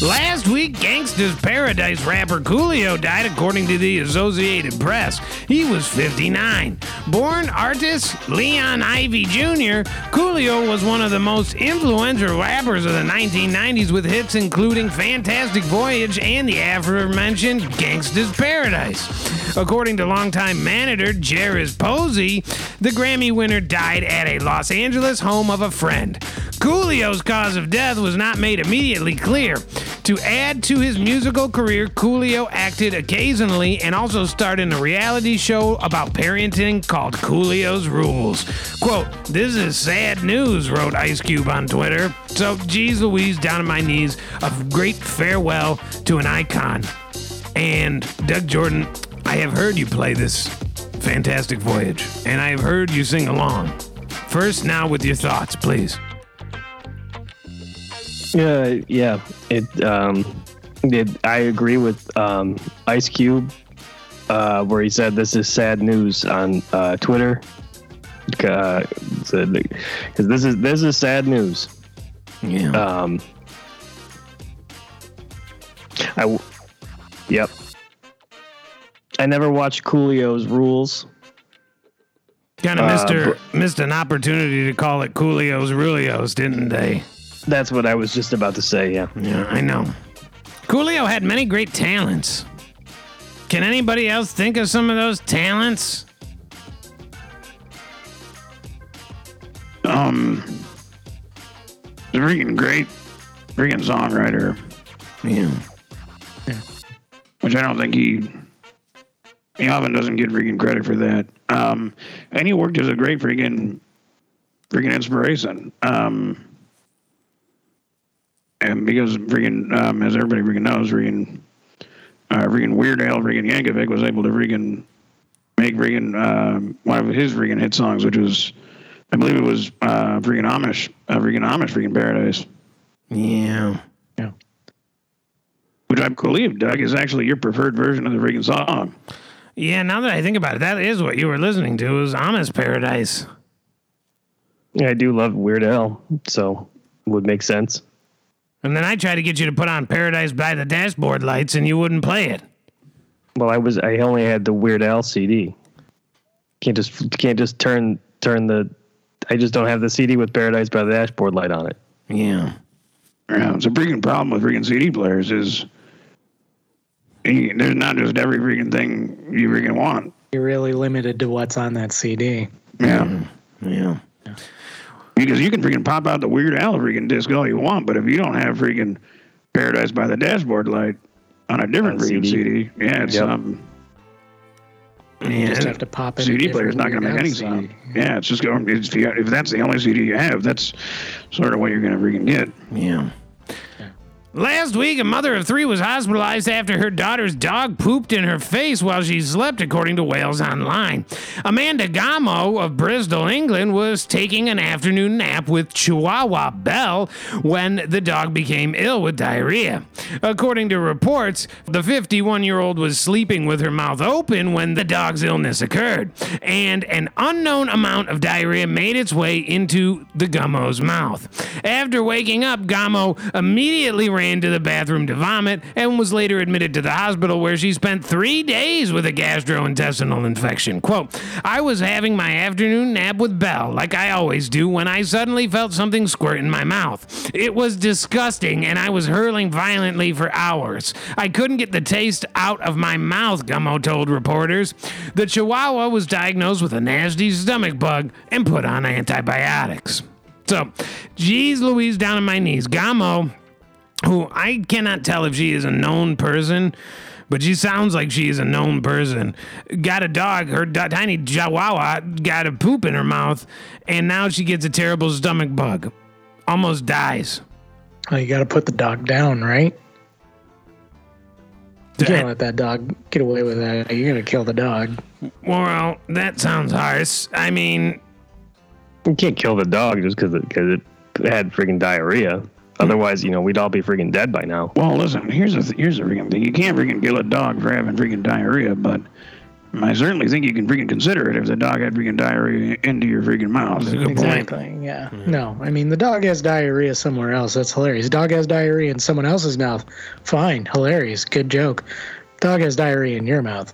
Last week, Gangsta's Paradise rapper Coolio died, according to the Associated Press. He was 59. Born Artis Leon Ivey Jr., Coolio was one of the most influential rappers of the 1990s with hits including Fantastic Voyage and the aforementioned Gangsta's Paradise. According to longtime manager Jarez Posey, the Grammy winner died at a Los Angeles home of a friend. Coolio's cause of death was not made immediately clear. To add to his musical career, Coolio acted occasionally and also starred in a reality show about parenting called Coolio's Rules. Quote, This is sad news, wrote Ice Cube on Twitter. So, geez Louise, down on my knees, a great farewell to an icon. And Doug Jordan, I have heard you play this fantastic voyage, and I have heard you sing along. First, now with your thoughts, please. Yeah, yeah. It. Um, it, I agree with um, Ice Cube. uh, where he said this is sad news on uh, Twitter. Because this is this is sad news. Yeah. Um, I, w- yep. I never watched Coolio's Rules. kind of uh, missed, her, missed an opportunity to call it Coolio's Rulios, didn't they? That's what I was just about to say. Yeah. Yeah, I know. Coolio had many great talents. Can anybody else think of some of those talents? Um, the freaking great freaking songwriter, Yeah. Yeah. which I don't think he he often doesn't get freaking credit for that. Um, and he worked as a great freaking freaking inspiration. Um, and because freaking um, as everybody freaking knows, freaking uh, freaking Weird Al freaking Yankovic was able to freaking make freaking um, one of his freaking hit songs, which was I believe it was uh, freaking Amish, uh, freaking Amish freaking Paradise. Yeah. which I believe, Doug, is actually your preferred version of the freaking song. Yeah, now that I think about it, that is what you were listening to was Amish Paradise. Yeah, I do love Weird Al, so would make sense. And then I tried to get you to put on Paradise by the dashboard lights and you wouldn't play it. Well, I was I only had the Weird Al CD. Can't just can't just turn turn the. I just don't have the CD with Paradise by the Dashboard Light on it. Yeah. Yeah, it's a freaking problem with freaking CD players is you- there's not just every freaking thing you freaking want. You're really limited to what's on that CD. Yeah. Yeah. Because you can freaking pop out the Weird Al freaking disc all you want, but if you don't have freaking Paradise by the Dashboard Light on a different On freaking CD. CD, yeah, it's Yep. um, You just have to pop in. CD different player's not going to make any Al CD. song. Yeah, it's just going. It's, if that's the only CD you have, that's sort of what you're going to freaking get. Yeah. Last week, a mother of three was hospitalized after her daughter's dog pooped in her face while she slept, according to Wales Online. Amanda Gamo of Bristol, England, was taking an afternoon nap with Chihuahua Belle when the dog became ill with diarrhea. According to reports, the 51 year old was sleeping with her mouth open when the dog's illness occurred, and an unknown amount of diarrhea made its way into the Gamo's mouth. After waking up, Gamo immediately ran to the bathroom to vomit and was later admitted to the hospital where she spent three days with a gastrointestinal infection. Quote, I was having my afternoon nap with Belle, like I always do, when I suddenly felt something squirt in my mouth. It was disgusting, and I was hurling violently for hours. I couldn't get the taste out of my mouth, Gummo told reporters. The Chihuahua was diagnosed with a nasty stomach bug and put on antibiotics. So, geez Louise, down on my knees. Gamo, who I cannot tell if she is a known person, but she sounds like she is a known person. Got a dog, her do- tiny Chihuahua got a poop in her mouth, and now she gets a terrible stomach bug. Almost dies. Well, you got to put the dog down, right? You can't let that dog get away with that. You're gonna kill the dog. Well, that sounds harsh. I mean, You can't kill the dog just because it, cause it had freaking diarrhea. Otherwise, you know, we'd all be freaking dead by now. Well, listen, here's the th- here's the freaking thing. You can't freaking kill a dog for having freaking diarrhea, but I certainly think you can freaking consider it if the dog had freaking diarrhea into your freaking mouth. Good point. Exactly. Yeah. Mm-hmm. No, I mean the dog has diarrhea somewhere else. That's hilarious. Dog has diarrhea in someone else's mouth. Fine. Hilarious. Good joke. Dog has diarrhea in your mouth.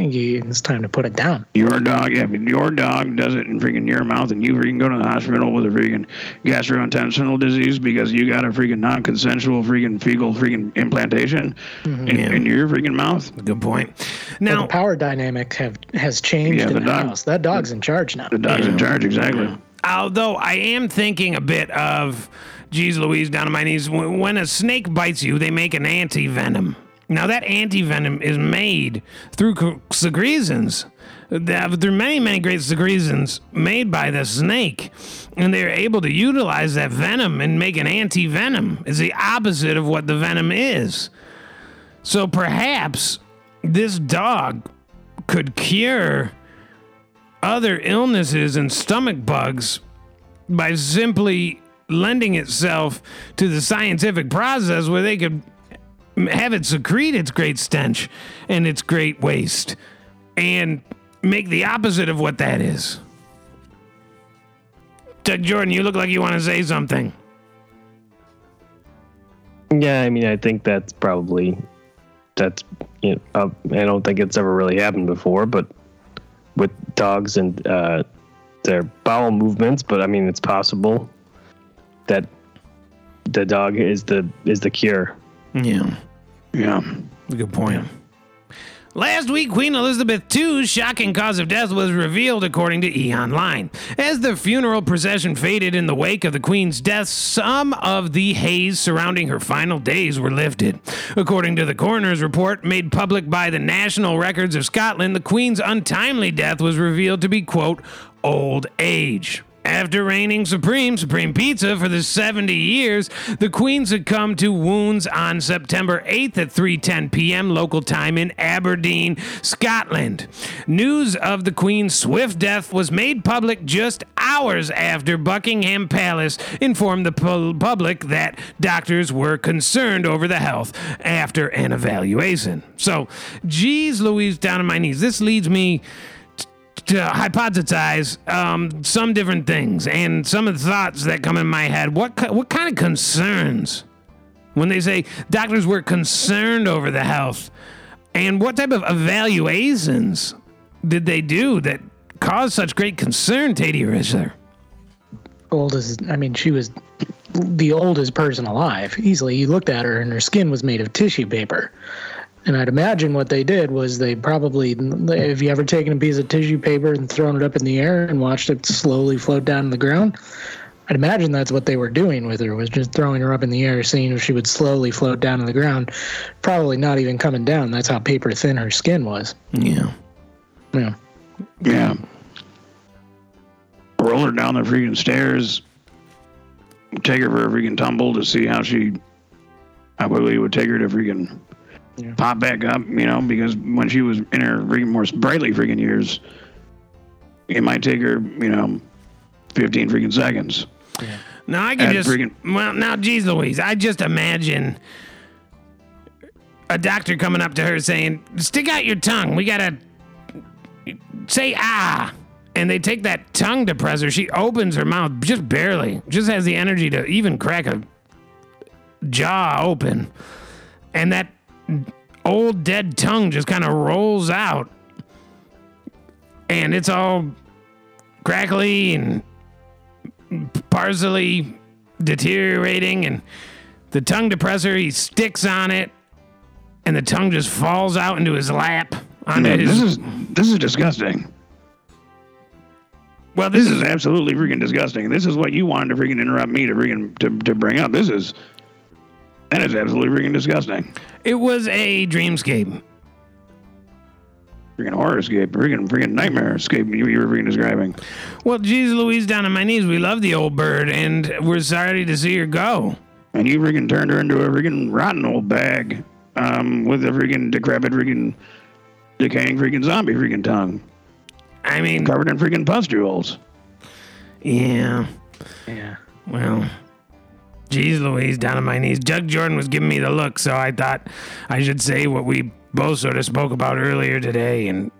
I think you, it's time to put it down. Your dog, yeah, but your dog does it in freaking your mouth, and you freaking go to the hospital with a freaking gastrointestinal disease because you got a freaking non-consensual freaking fecal freaking implantation mm-hmm. in, Yeah. in your freaking mouth. good point. Well, Now, the power dynamic have has changed Yeah, in the the, dog- house. That dog's in charge now. The dog's in charge, exactly. although I am thinking a bit of, geez Louise, down on my knees, when when a snake bites you, they make an anti venom. Now, that anti venom is made through secretions. There are many, many great secretions made by the snake, and they're able to utilize that venom and make an anti venom. It's the opposite of what the venom is. So perhaps this dog could cure other illnesses and stomach bugs by simply lending itself to the scientific process where they could have it secrete its great stench and its great waste and make the opposite of what that is. Doug Jordan, you look like you want to say something. Yeah, I mean, I think that's probably that's you know, uh, I don't think it's ever really happened before, but with dogs and uh, their bowel movements, but I mean, it's possible that the dog is the is the cure. Yeah, Yeah. good point. Last week, Queen Elizabeth II's shocking cause of death was revealed according to E! Online. As the funeral procession faded in the wake of the Queen's death, some of the haze surrounding her final days were lifted. According to the coroner's report made public by the National Records of Scotland, the Queen's untimely death was revealed to be, quote, old age. After reigning supreme, Supreme Pizza for the 70 years, the Queen succumbed to wounds on September 8th at 3:10 p.m. local time in Aberdeen, Scotland. News of the Queen's swift death was made public just hours after Buckingham Palace informed the pu- public that doctors were concerned over the health after an evaluation. So, geez, Louise, down on my knees. This leads me to hypothesize um, some different things and some of the thoughts that come in my head. What what kind of concerns when they say doctors were concerned over the health, and what type of evaluations did they do that caused such great concern, Teddy Rizzer? Old as I mean, she was the oldest person alive. Easily, you looked at her, and her skin was made of tissue paper. And I'd imagine what they did was they probably, have you ever taken a piece of tissue paper and thrown it up in the air and watched it slowly float down to the ground? I'd imagine that's what they were doing with her, was just throwing her up in the air, seeing if she would slowly float down to the ground. Probably not even coming down. That's how paper thin her skin was. Yeah. Yeah. Yeah. Roll her down the freaking stairs. Take her for a freaking tumble to see how she, how quickly it would take her to freaking Yeah. pop back up, you know, because when she was in her freaking more brightly freaking years, it might take her, you know, 15 freaking seconds. Now I can just friggin- well now, geez Louise, I just imagine a doctor coming up to her saying, "Stick out your tongue. We gotta say ah." And they take that tongue depressor. She opens her mouth just barely, just has the energy to even crack a jaw open, and that old dead tongue just kind of rolls out, and it's all crackly and parsley deteriorating and the tongue depressor he sticks on it and the tongue just falls out into his lap onto his this is this is disgusting. well this This is is absolutely freaking disgusting. This is what you wanted to freaking interrupt me to freaking to, to bring up. This is that is absolutely freaking disgusting. it was a dreamscape Freaking horror escape, freaking freaking nightmare escape. You, you were freaking describing. well geez louise down on my knees we love the old bird and we're sorry to see her go and you freaking turned her into a freaking rotten old bag um, with a freaking decrepit freaking decaying freaking zombie freaking tongue i mean covered in freaking pustules. yeah Yeah. well Geez Louise, down on my knees. Doug Jordan was giving me the look, so I thought I should say what we both sort of spoke about earlier today. And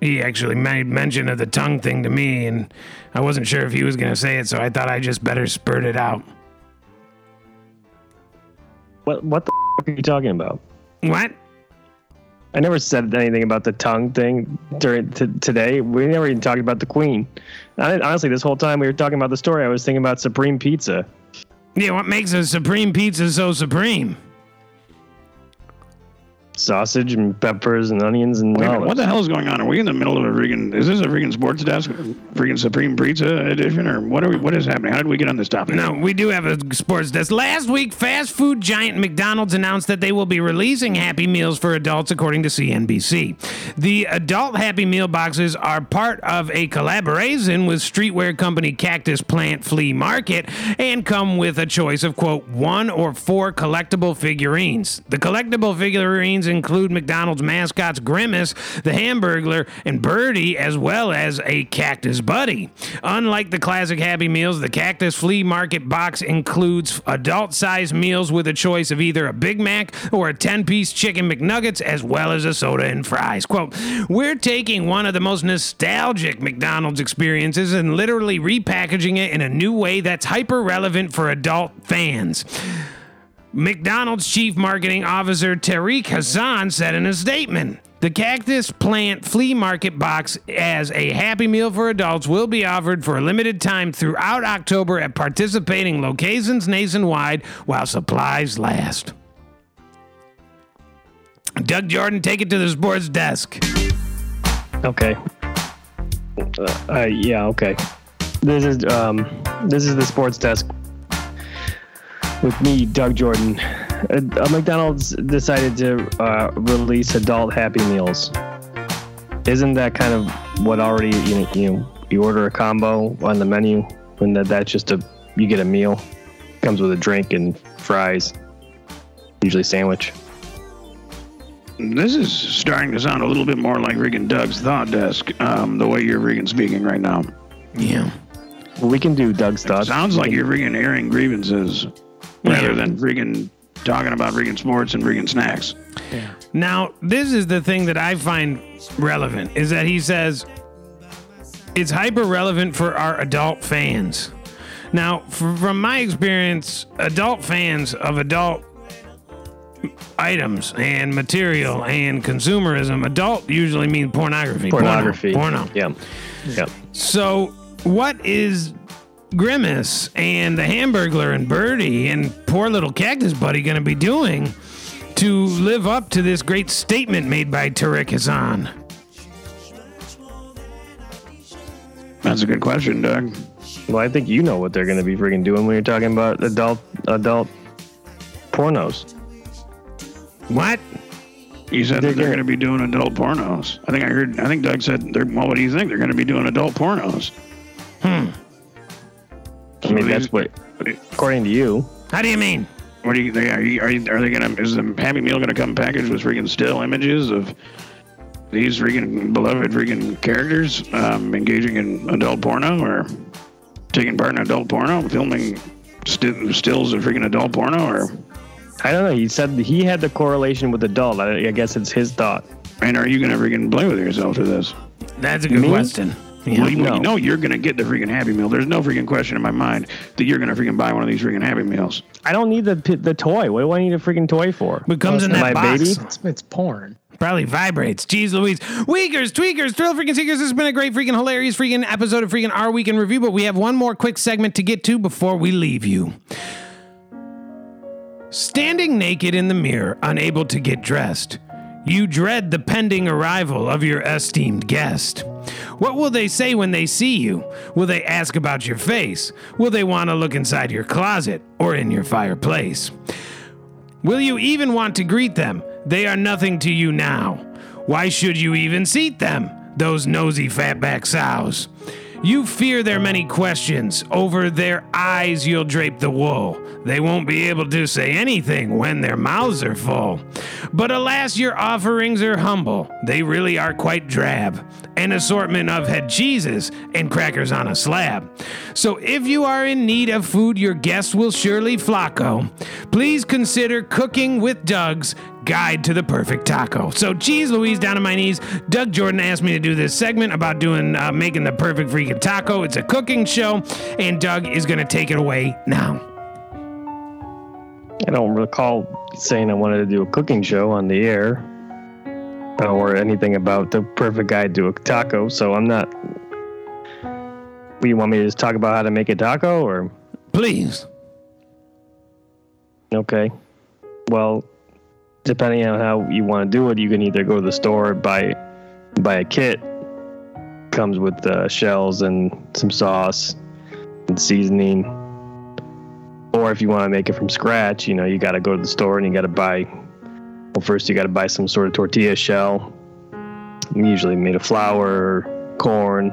he actually made mention of the tongue thing to me, and I wasn't sure if he was going to say it, so I thought I just better spurt it out. What what the f- are you talking about? What? I never said anything about the tongue thing during t- today. We never even talked about the Queen. I, honestly, this whole time we were talking about the story, I was thinking about Supreme Pizza. Yeah, what makes a supreme pizza so supreme? Sausage and peppers and onions and Wait a minute, olives. what the hell is going on? Are we in the middle of a freaking? Is this a freaking sports desk, freaking Supreme Pizza edition, or what are we? What is happening? How did we get on this topic? No, we do have a sports desk. Last week, fast food giant McDonald's announced that they will be releasing Happy Meals for adults, according to CNBC. The adult Happy Meal boxes are part of a collaboration with streetwear company Cactus Plant Flea Market and come with a choice of, quote, one or four collectible figurines. The collectible figurines include McDonald's mascots Grimace, the Hamburglar, and Birdie, as well as a Cactus Buddy. Unlike the classic Happy Meals, the Cactus Flea Market box includes adult sized meals with a choice of either a Big Mac or a 10 piece chicken McNuggets, as well as a soda and fries. Quote, We're taking one of the most nostalgic McDonald's experiences and literally repackaging it in a new way that's hyper relevant for adult fans. McDonald's chief marketing officer Tariq Hassan said in a statement. The Cactus Plant Flea Market box as a Happy Meal for adults will be offered for a limited time throughout October at participating locations nationwide while supplies last. Doug Jordan, take it to the sports desk. Okay. Uh, uh, yeah. Okay. This is um, this is the sports desk with me, Doug Jordan. Uh, uh, McDonald's decided to uh, release adult Happy Meals. Isn't that kind of what already you know, you know you order a combo on the menu and that that's just a you get a meal comes with a drink and fries, usually sandwich. This is starting to sound a little bit more like Regan Doug's thought desk, um, the way you're Regan speaking right now. Yeah. Well, we can do Doug's thoughts. Sounds like you're friggin' airing grievances rather than friggin' talking about friggin' sports and friggin' snacks. Yeah. Now, this is the thing that I find relevant is that he says it's hyper relevant for our adult fans. Now, f- from my experience, adult fans of adult items and material and consumerism, adult usually means pornography. Porno. Pornography. Porno. Yeah. Yeah. So, what is Grimace and the Hamburglar and Birdie and poor little Cactus Buddy going to be doing to live up to this great statement made by Tariq Hassan? That's a good question, Doug. Well, I think you know what they're going to be freaking doing when you're talking about adult adult pornos. What? You said They're that they're gonna- be doing adult pornos. I think I heard. I think Doug said. They're, well, what do you think? They're going to be doing adult pornos. Hmm. I mean, that's what, according to you. How do you mean? What do you? They, are, you, are, you, are they going to? Is the Happy Meal going to come packaged with freaking still images of these freaking beloved freaking characters um, engaging in adult porno or taking part in adult porno, filming st- stills of freaking adult porno, or I don't know. He said he had the correlation with adult. I, I guess it's his thought. and are you going to freaking play with yourself for this? That's a good Me? question. Yeah. Well, you, No. you know you're going to get the freaking Happy Meal. There's no freaking question in my mind that you're going to freaking buy one of these freaking Happy Meals. I don't need the the toy. What do I need a freaking toy for? But comes uh, in My that box. baby? It's, it's porn. Probably vibrates. Jeez Louise. Weakers, tweakers, thrill freaking seekers. This has been a great freaking hilarious freaking episode of freaking Our Week in Review, but we have one more quick segment to get to before we leave you. Standing naked in the mirror, unable to get dressed, you dread the pending arrival of your esteemed guest. What will they say when they see you? Will they ask about your face? Will they want to look inside your closet or in your fireplace? Will you even want to greet them? They are nothing to you now. Why should you even seat them? Those nosy fatback sows. You fear their many questions. Over their eyes you'll drape the wool. They won't be able to say anything when their mouths are full. But alas, your offerings are humble. They really are quite drab. An assortment of head cheeses and crackers on a slab. So if you are in need of food your guests will surely flocko, please consider cooking with Doug's Guide to the Perfect Taco. So, geez Louise, down on my knees, Doug Jordan asked me to do this segment about doing uh, making the perfect freaking taco. It's a cooking show, and Doug is going to take it away now. I don't recall saying I wanted to do a cooking show on the air or anything about the perfect guide to a taco. So I'm not. You want me to just talk about how to make a taco, or Please. okay? Well, depending on how you want to do it, you can either go to the store buy buy a kit. Comes with uh, shells and some sauce and seasoning. Or if you want to make it from scratch, you know, you got to go to the store and you got to buy. Well, first you got to buy some sort of tortilla shell, usually made of flour, or corn,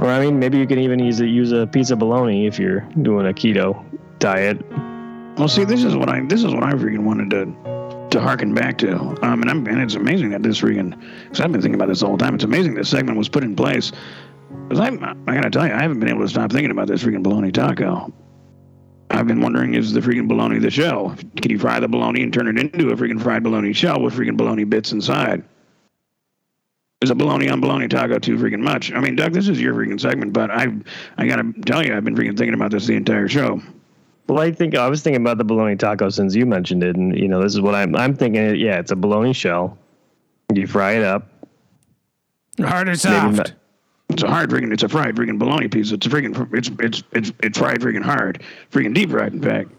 or I mean, maybe you can even use a, use a piece of bologna if you're doing a keto diet. Well, see, this is what I this is what I freaking wanted to to harken back to. Um, and, I'm, and it's amazing that this freaking, because I've been thinking about this the whole time. It's amazing this segment was put in place. Because I'm, I gotta tell you, I haven't been able to stop thinking about this freaking bologna taco. I've been wondering, is the freaking bologna the shell? Can you fry the bologna and turn it into a freaking fried bologna shell with freaking bologna bits inside? Is a bologna on bologna taco too freaking much? I mean, Doug, this is your freaking segment, but I, I gotta tell you, I've been freaking thinking about this the entire show. Well, I think I was thinking about the bologna taco since you mentioned it, and you know, this is what I'm. I'm thinking. Yeah, it's a bologna shell. You fry it up. Hard or soft? not- It's a hard freaking. It's a fried freaking bologna piece. It's a freaking. It's it's it's it's fried freaking hard. Freaking deep fried, in fact.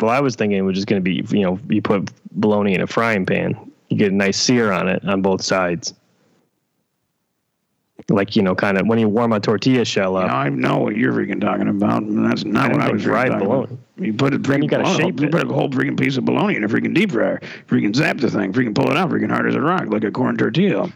Well, I was thinking it was just going to be, you know, you put bologna in a frying pan, you get a nice sear on it on both sides. Like, you know, kind of when you warm a tortilla shell up. Now I know what you're freaking talking about. and That's not I what I was freaking fried talking bologna. about. You put it freaking. you gotta bologna- shape you put a whole freaking piece of bologna in a freaking deep fryer. Freaking zap the thing. Freaking pull it out. Freaking hard as a rock, like a corn tortilla.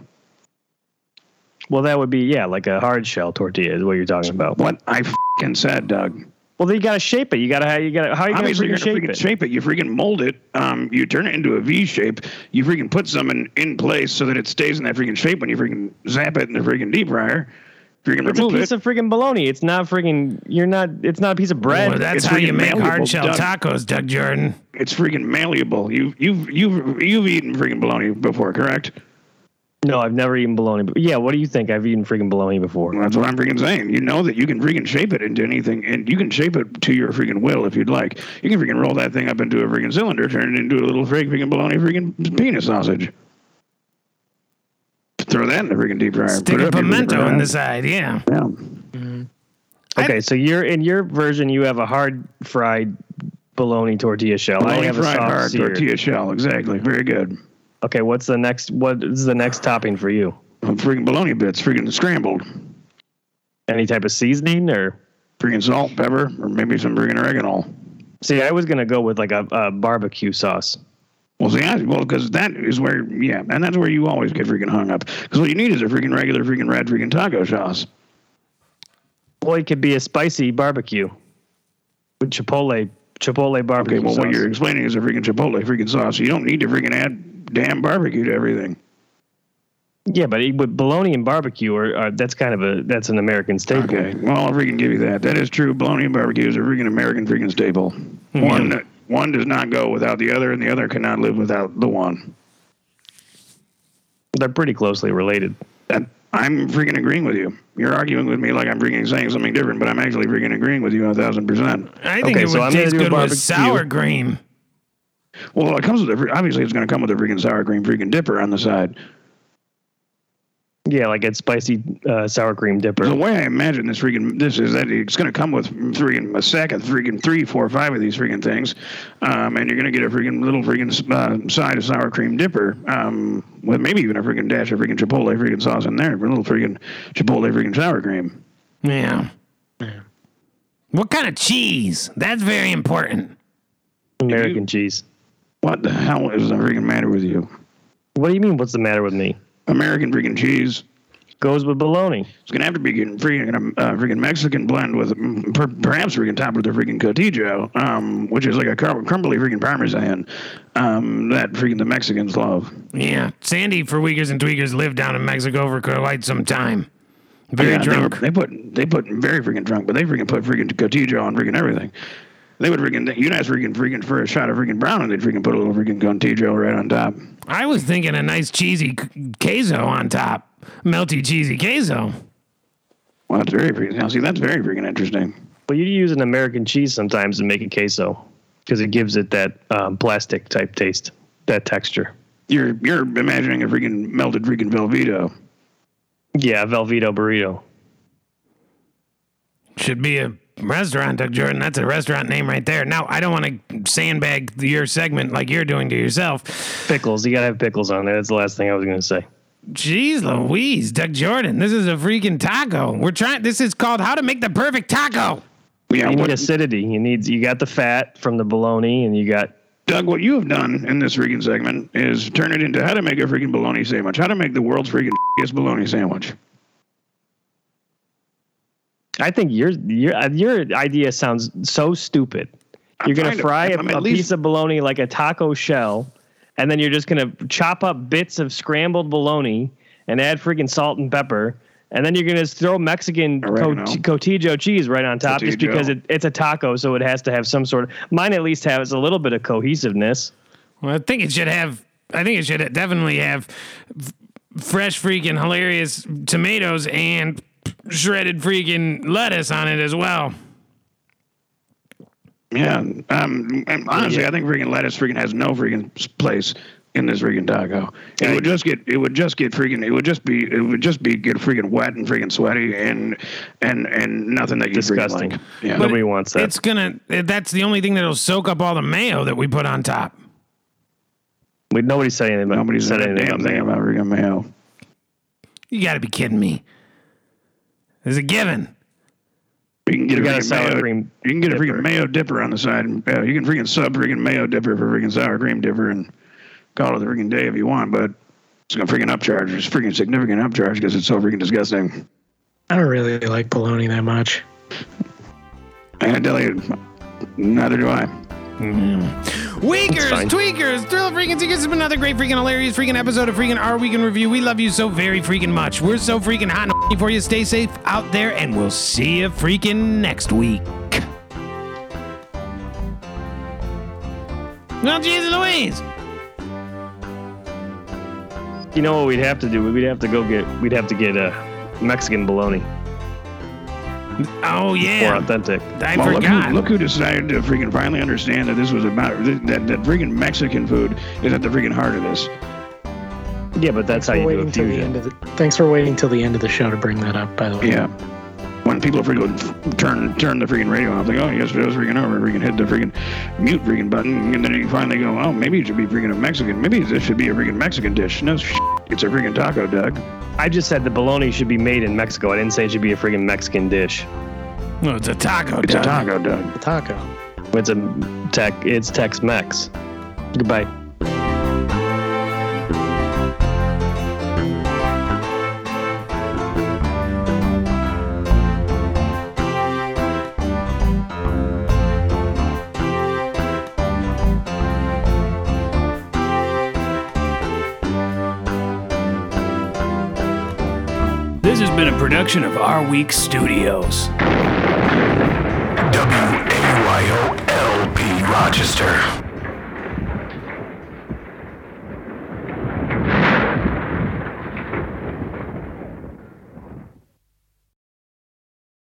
Well, that would be, yeah, like a hard shell tortilla is what you're talking about. What I freaking said, Doug. Well, then you got to shape it. You got to, how you got to, how you going to Obviously, you're gonna shape freaking it? shape it. You freaking mold it. Um, you turn it into a V shape. You freaking put something in place so that it stays in that freaking shape when you freaking zap it in the freaking deep fryer. Freaking It's a piece it. of freaking bologna. It's not freaking, you're not, it's not a piece of bread. Well, that's It's how you make malleable, hard shell Doug. tacos, Doug Jordan. it's freaking malleable. You you've you've you've eaten freaking bologna before, correct? No, I've never eaten bologna. But yeah, what do you think? I've eaten freaking bologna before. Well, that's what I'm freaking saying. You know that you can freaking shape it into anything, and you can shape it to your freaking will if you'd like. You can freaking roll that thing up into a freaking cylinder, turn it into a little fake freaking bologna freaking penis sausage. Throw that in the freaking deep fryer. Stick Put it a in your pimento fryer. in the side, yeah. Yeah. Mm-hmm. Okay, so you're in your version. You have a hard fried bologna tortilla shell. I Bologna have a fried soft hard seared. tortilla shell. Exactly. Very good. Okay, what's the next? What is the next topping for you? Freaking bologna bits, freaking scrambled. Any type of seasoning or? Freaking salt, pepper, or maybe some freaking oregano. See, I was gonna go with like a, a barbecue sauce. Well, see, I, well, because that is where, yeah, and that's where you always get freaking hung up. Because what you need is a freaking regular freaking red freaking taco sauce. Well, it could be a spicy barbecue with chipotle chipotle barbecue Okay, well, sauce. what you're explaining is a freaking chipotle freaking sauce. You don't need to freaking add damn barbecue to everything. yeah, but it, with bologna and barbecue, are, are that's kind of a that's an American staple. Okay, well, I'll freaking give you that. That is true. Bologna and barbecue is a freaking American freaking staple. Hmm. One one does not go without the other, and the other cannot live without the one. They're pretty closely related. That I'm freaking agreeing with you. You're arguing with me like I'm freaking saying something different, but I'm actually freaking agreeing with you a thousand percent. I think Okay, it so would I'm taste do good with sour cream. Well, it comes with a, fre- obviously it's going to come with a freaking sour cream freaking dipper on the side. Yeah, like a spicy uh, sour cream dipper. The way I imagine this freaking this is that it's going to come with freaking a sack of freaking three, four, five of these freaking things, um, and you're going to get a freaking little freaking uh, side of sour cream dipper um, with maybe even a freaking dash of freaking chipotle freaking sauce in there, a little freaking chipotle freaking sour cream. Yeah. What kind of cheese? That's very important. American cheese. What the hell is the freaking matter with you? What do you mean? What's the matter with me? American freaking cheese. Goes with bologna. It's gonna have to be getting freaking uh, freaking Mexican blend with mm, per, perhaps freaking topped with a freaking cotija, um, which is like a car- crumbly freaking parmesan um, that freaking the Mexicans love. Yeah. Sandy for Weakers and Tweakers lived down in Mexico for quite some time. Very Yeah, they were- drunk. They, put they put very freaking drunk, but they freaking put freaking cotija on freaking everything. They would freaking you'd ask freaking freaking for a shot of freaking brown, and they'd freaking put a little freaking cotija right on top. I was thinking a nice cheesy queso on top. Melty cheesy queso. Well, that's very freaking. Now, see, that's very freaking interesting. Well, you use an American cheese sometimes to make a queso because it gives it that um, plastic type taste, that texture. You're you're imagining a freaking melted freaking Velveeta. Yeah, Velveeta burrito. Should be a restaurant, Doug Jordan. That's a restaurant name right there. Now, I don't want to sandbag your segment like you're doing to yourself. Pickles. You gotta have pickles on there. That's the last thing I was gonna say. Jeez Louise, Doug Jordan. This is a freaking taco. We're trying, this is called How to Make the Perfect Taco. Yeah, You what, need acidity. You need. You got the fat from the bologna, and you got. Doug, what you have done in this freaking segment is turn it into how to make a freaking bologna sandwich, how to make the world's freaking bologna sandwich. I think your your uh, your idea sounds so stupid. I'm You're gonna trying to- fry a, I'm at a least- piece of bologna like a taco shell, and then you're just gonna chop up bits of scrambled bologna and add freaking salt and pepper, and then you're gonna throw Mexican Oregano. cot- cotija cheese right on top, just because it, it's a taco, so it has to have some sort of. Mine at least has a little bit of cohesiveness. Well, I think it should have. I think it should definitely have f- fresh, freaking hilarious tomatoes and shredded freaking lettuce on it as well. Yeah, um, and honestly, I think freaking lettuce freaking has no freaking place in this freaking taco. It would just get, it would just get freaking, it would just be, it would just be get freaking wet and freaking sweaty and and and nothing that you Disgusting. like. Yeah, Nobody wants that. It's gonna. That's the only thing that'll soak up all the mayo that we put on top. We, nobody said anything about, nobody said said a anything damn about thing about freaking mayo. You got to be kidding me. There's a given. You can get We a a freaking sour mayo, cream You can get a dipper. freaking mayo dipper on the side. And, uh, you can freaking sub freaking mayo dipper for freaking sour cream dipper and call it the freaking day if you want. But it's gonna freaking upcharge. It's freaking significant upcharge because it's so freaking disgusting. I don't really like bologna that much. I gotta tell you, neither do I. Mm-hmm. Weakers, tweakers, thrill freaking seekers. This has been another great freaking hilarious freaking episode of freaking Our Weekend Review. We love you so very freaking much. We're so freaking hot and horny for you. Stay safe out there, and we'll see you freaking next week. Well, Jesus Louise. You know what we'd have to do? We'd have to go get. We'd have to get a Mexican bologna Oh yeah, more authentic. I Well, look forgot. who, look who decided to freaking finally understand that this was about that, that freaking Mexican food is at the freaking heart of this. Yeah, but that's how For you do waiting a till the end of the. Thanks for waiting till the end of the show to bring that up. By the way. Yeah. When people freaking turn turn the freaking radio off, like, oh, yes, it was freaking over. Freaking hit the freaking mute freaking button, and then you finally go, oh, maybe it should be freaking a Mexican. Maybe this should be a freaking Mexican dish. No, sh- it's a freaking taco, Doug. I just said the bologna should be made in Mexico. I didn't say it should be a freaking Mexican dish. No, it's a taco. It's a Doug. taco, Doug. The taco. It's a tech. It's Tex-Mex. Goodbye. Production of Our Week Studios. WAYO LP Rochester.